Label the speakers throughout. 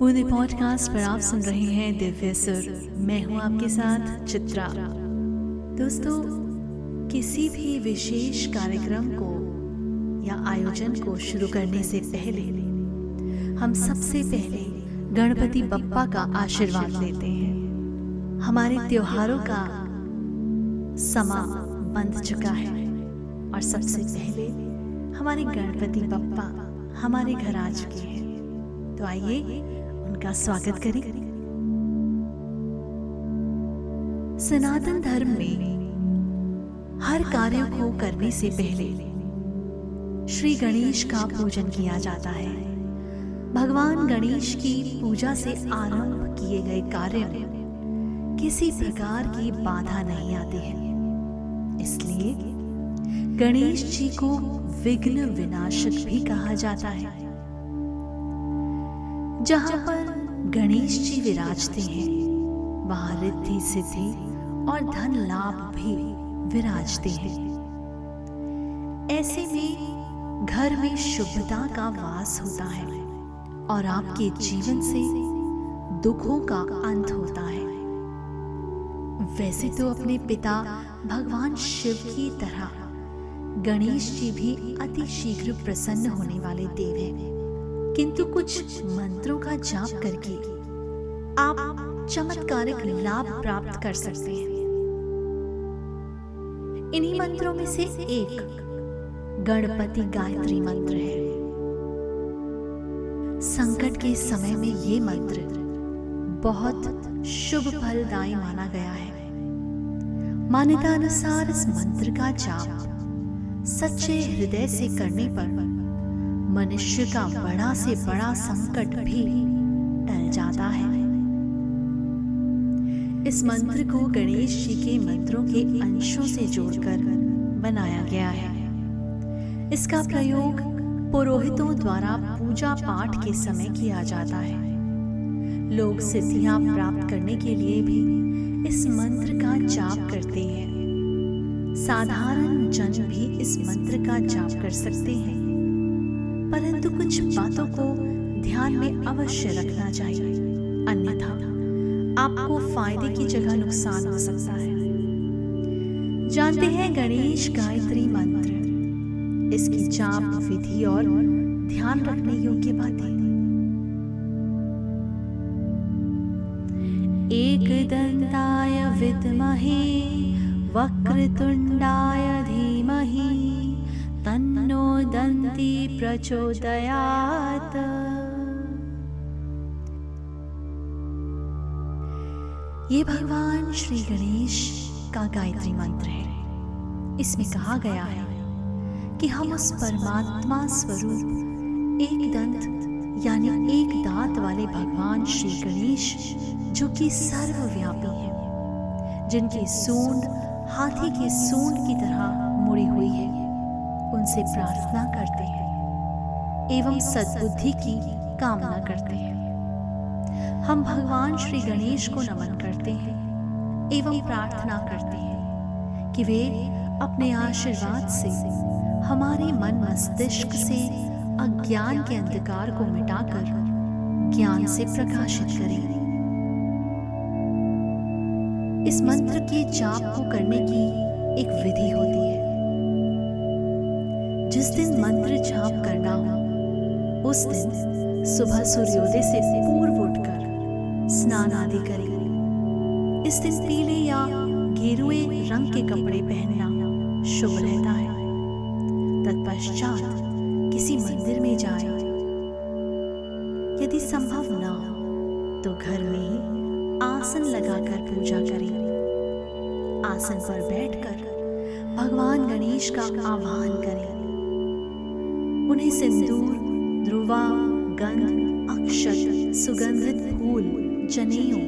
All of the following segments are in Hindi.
Speaker 1: पूरे पॉडकास्ट पर आप सुन रहे हैं दिव्य सुर। मैं हूँ आपके साथ चित्रा। दोस्तों, किसी भी विशेष कार्यक्रम को या आयोजन को शुरू करने से पहले, हम सबसे पहले गणपति बप्पा का आशीर्वाद लेते हैं। हमारे त्योहारों का समा बंध चुका है और सबसे पहले हमारे गणपति बप्पा हमारे घर आ चुके हैं। तो आइए उनका स्वागत करें। सनातन धर्म में हर कार्य को करने से पहले श्री गणेश का पूजन किया जाता है। भगवान गणेश की पूजा से आरंभ किए गए कार्य में किसी प्रकार की बाधा नहीं आती है। इसलिए गणेश जी को विघ्न विनाशक भी कहा जाता है। जहाँ पर गणेश जी विराजते हैं, वहाँ रिद्धि, सिद्धि और धन लाभ भी विराजते हैं। ऐसे में घर में शुभता का वास होता है और आपके जीवन से दुखों का अंत होता है। वैसे तो अपने पिता भगवान शिव की तरह गणेश जी भी अति शीघ्र प्रसन्न होने वाले देव हैं। किंतु कुछ मंत्रों का जाप करके आप चमत्कारिक लाभ प्राप्त कर सकते हैं। इन्हीं मंत्रों में से एक गणपति गायत्री मंत्र है। संकट के समय में ये मंत्र बहुत शुभ फलदायी माना गया है। मान्यता अनुसार इस मंत्र का जाप सच्चे हृदय से करने पर मनुष्य का बड़ा से बड़ा संकट भी टल जाता है। इस मंत्र को गणेश जी के मंत्रों के अंशों से जोड़कर बनाया गया है। इसका प्रयोग पुरोहितों द्वारा पूजा पाठ के समय किया जाता है। लोग सिद्धियाँ प्राप्त करने के लिए भी इस मंत्र का जाप करते हैं। साधारण जन भी इस मंत्र का जाप कर सकते हैं। परंतु कुछ बातों को ध्यान में अवश्य रखना चाहिए। अन्यथा, आपको फ़ायदे की जगह नुकसान हो सकता है। जानते हैं गणेश गायत्री मंत्र, इसकी जाप विधि और ध्यान रखने योग्य बातें। एकदन्ताय विद्महे वक्रतुण्डाय धीमहि। तन्नो दन्ति प्रचोदयात्। ये भगवान श्री गणेश का गायत्री मंत्र है। इसमें कहा गया है कि हम उस परमात्मा स्वरूप, एक दंत, यानी एक दांत वाले भगवान श्री गणेश, जो कि सर्वव्यापी है, जिनकी सूंड हाथी के सूंड की तरह मुड़ी हुई है। उनसे प्रार्थना करते हैं एवं सद्बुद्धि की कामना करते हैं। हम भगवान श्री गणेश को नमन करते हैं एवं प्रार्थना करते हैं कि वे अपने आशीर्वाद से हमारे मन मस्तिष्क से अज्ञान के अंधकार को मिटाकर ज्ञान से प्रकाशित करें। इस मंत्र के जाप को करने की एक विधि होती है। जिस दिन मंत्र जाप करना हो, उस दिन सुबह सूर्योदय से पूर्व उठकर स्नान आदि करें। इस दिन पीले या गेरुए रंग के कपड़े पहनना शुभ रहता है। तत्पश्चात किसी मंदिर में जाए। यदि संभव ना हो तो घर में ही आसन लगाकर पूजा करें। आसन पर बैठकर भगवान गणेश का आह्वान करें। उन्हें सिंदूर, ध्रुवा, गंध, अक्षत, सुगंधित फूल, जनेऊ,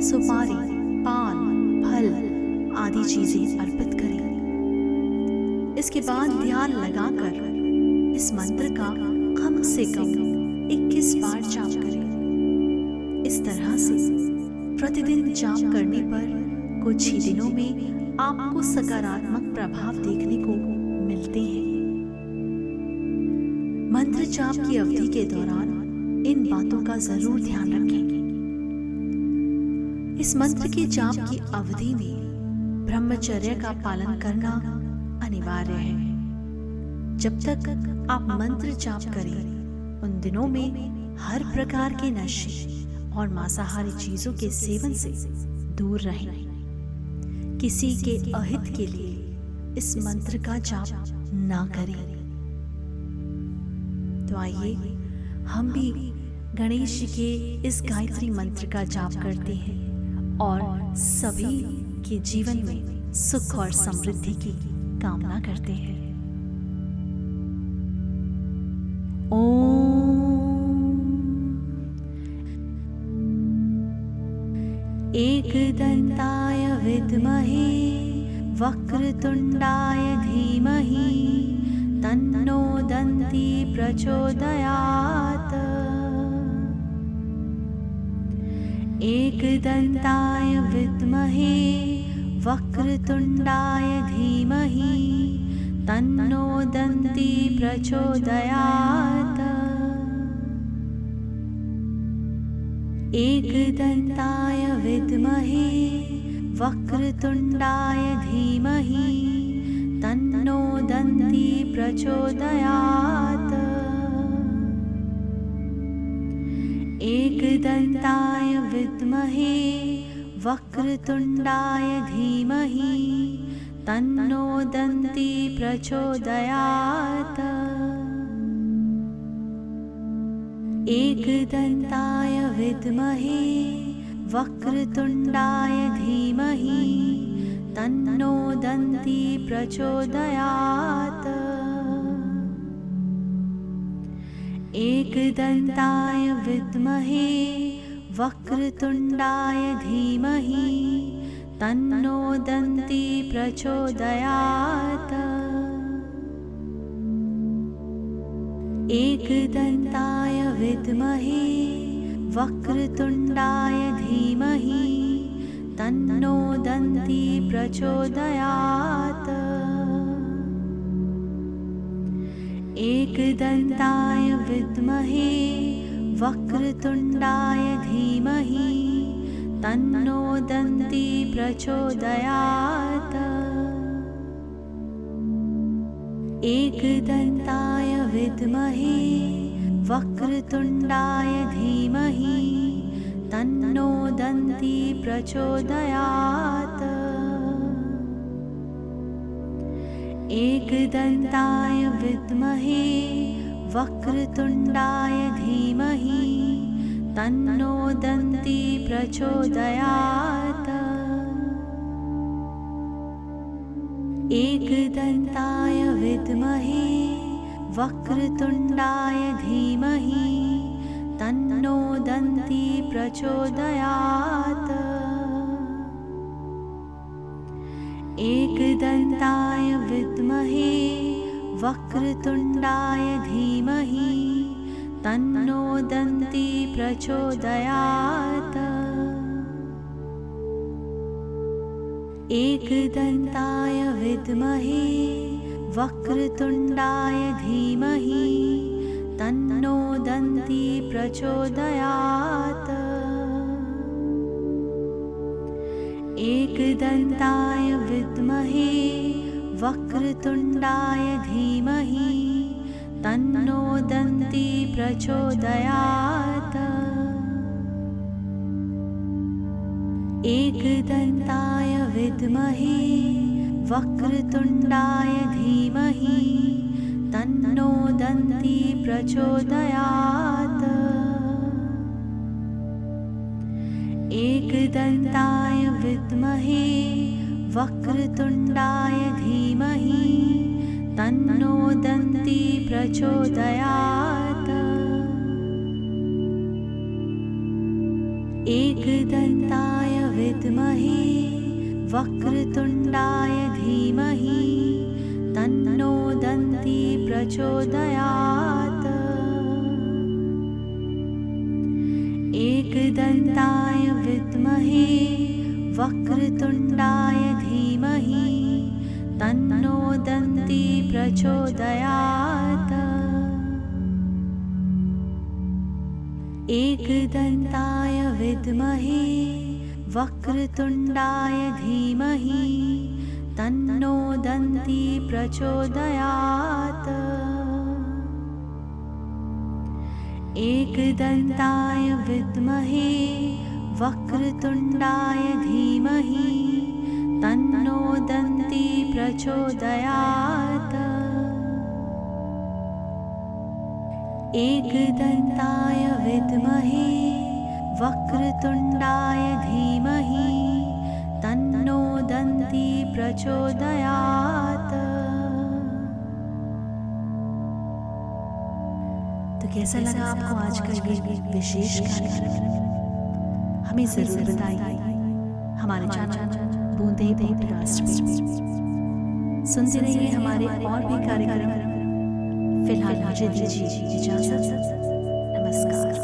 Speaker 1: सुपारी, पान, फल आदि चीज़ें अर्पित करें। इसके बाद ध्यान लगाकर इस मंत्र का कम से कम 21 बार जाप करें। इस तरह से प्रतिदिन जाप करने पर कुछ ही दिनों में आपको सकारात्मक प्रभाव देखने को मिलते हैं। मंत्र जाप की अवधि के दौरान इन बातों का ज़रूर ध्यान रखें इस मंत्र के जाप की अवधि में ब्रह्मचर्य का पालन करना अनिवार्य है। जब तक आप मंत्र जाप करें, उन दिनों में हर प्रकार के नशे और मांसाहारी चीज़ों के सेवन से दूर रहें। किसी के अहित के लिए इस मंत्र का जाप ना करें। तो आइए, हम भी गणेश जी के इस गायत्री मंत्र का जाप करते हैं और सभी के जीवन में सुख और समृद्धि की कामना करते हैं। एक दंताय विद्महे, वक्रतुंडाय धीमहि तन्नो दन्ती प्रचोदयात्। एकदन्ताय विद्महे वक्रतुण्डाय धीमहि दन्ती प्रचोदयात्। एकदन्ताय विद्महे वक्रतुण्डाय धीमहि तन्नो प्रचोदयात्। एकदन्ताय विद्महे वक्रतुण्डाय धीमहि तन्नो दन्ती प्रचोदयात्। एकदन्ताय विद्महे वक्रतुण्डाय धीमहि तन्नो दन्ती प्रचोदयात्। एकदन्ताय विद्महे वक्रतुण्डाय धीमहि तन्नो दन्ती प्रचोदयात्। एकदन्ताय विद्महे वक्रतुण्डाय धीमहि तन्नो दन्ती प्रचोदयात्। एकदन्ताय विद्महे वक्रतुण्डाय धीमहि तन्नो दन्ती प्रचोदयात्। एकदन्ताय विद्महे वक्रतुण्डाय धीमहि तन्नो दन्ती प्रचोदयात्। एकदन्ताय विद्महे वक्रतुण्डाय धीमहि तन्नो दन्ती प्रचोदयात्। एकदन्ताय विद्महे वक्रतुण्डाय धीमहि एकदन्ताय विद्महे वक्रतुण्डाय धीमहि तन्नो दन्ती प्रचोदयात्। एकदन्ताय विद्महे वक्रतुण्डाय धीमहि तन्नो दन्ती प्रचोदयात्। एकदन्ताय विद्महे वक्रतुण्डाय धीमहि तन्नो दन्ती प्रचोदयात्। एकदन्ताय विद्महे वक्रतुण्डाय धीमहि तन्नो दन्ती प्रचोदयात्। एकदन्ताय विद्महे वक्रतुण्डाय धीमहि तन्नो दन्ती प्रचोदयात्। एकदन्ताय विद्महे वक्रतुण्डाय प्रचोदयात्। एकदन्ताय विद्महे वक्रतुण्डाय धीमहि तन्नो दन्ती प्रचोदयात्। एकदन्ताय विद्महे वक्रतुण्डाय धीमहि तन्नो प्रचोदयात्। एकदन्ताय विद्महे वक्रतुण्डाय धीमहि तन्नो दन्ती प्रचोदयात्। एकदन्ताय विद्महे वक्रतुण्डाय धीमहि तन्नो दन्ती प्रचोदयात्। तो कैसा लगा आपको आज का ये विशेष कार्यक्रम? हमें ज़रूर बताइए। हमारे चैनल बूंदे पॉडकास्ट में सुनते रहिए हमारे और भी कार्यक्रम। फ़िलहाल मुझे दीजिए इजाज़त। नमस्कार।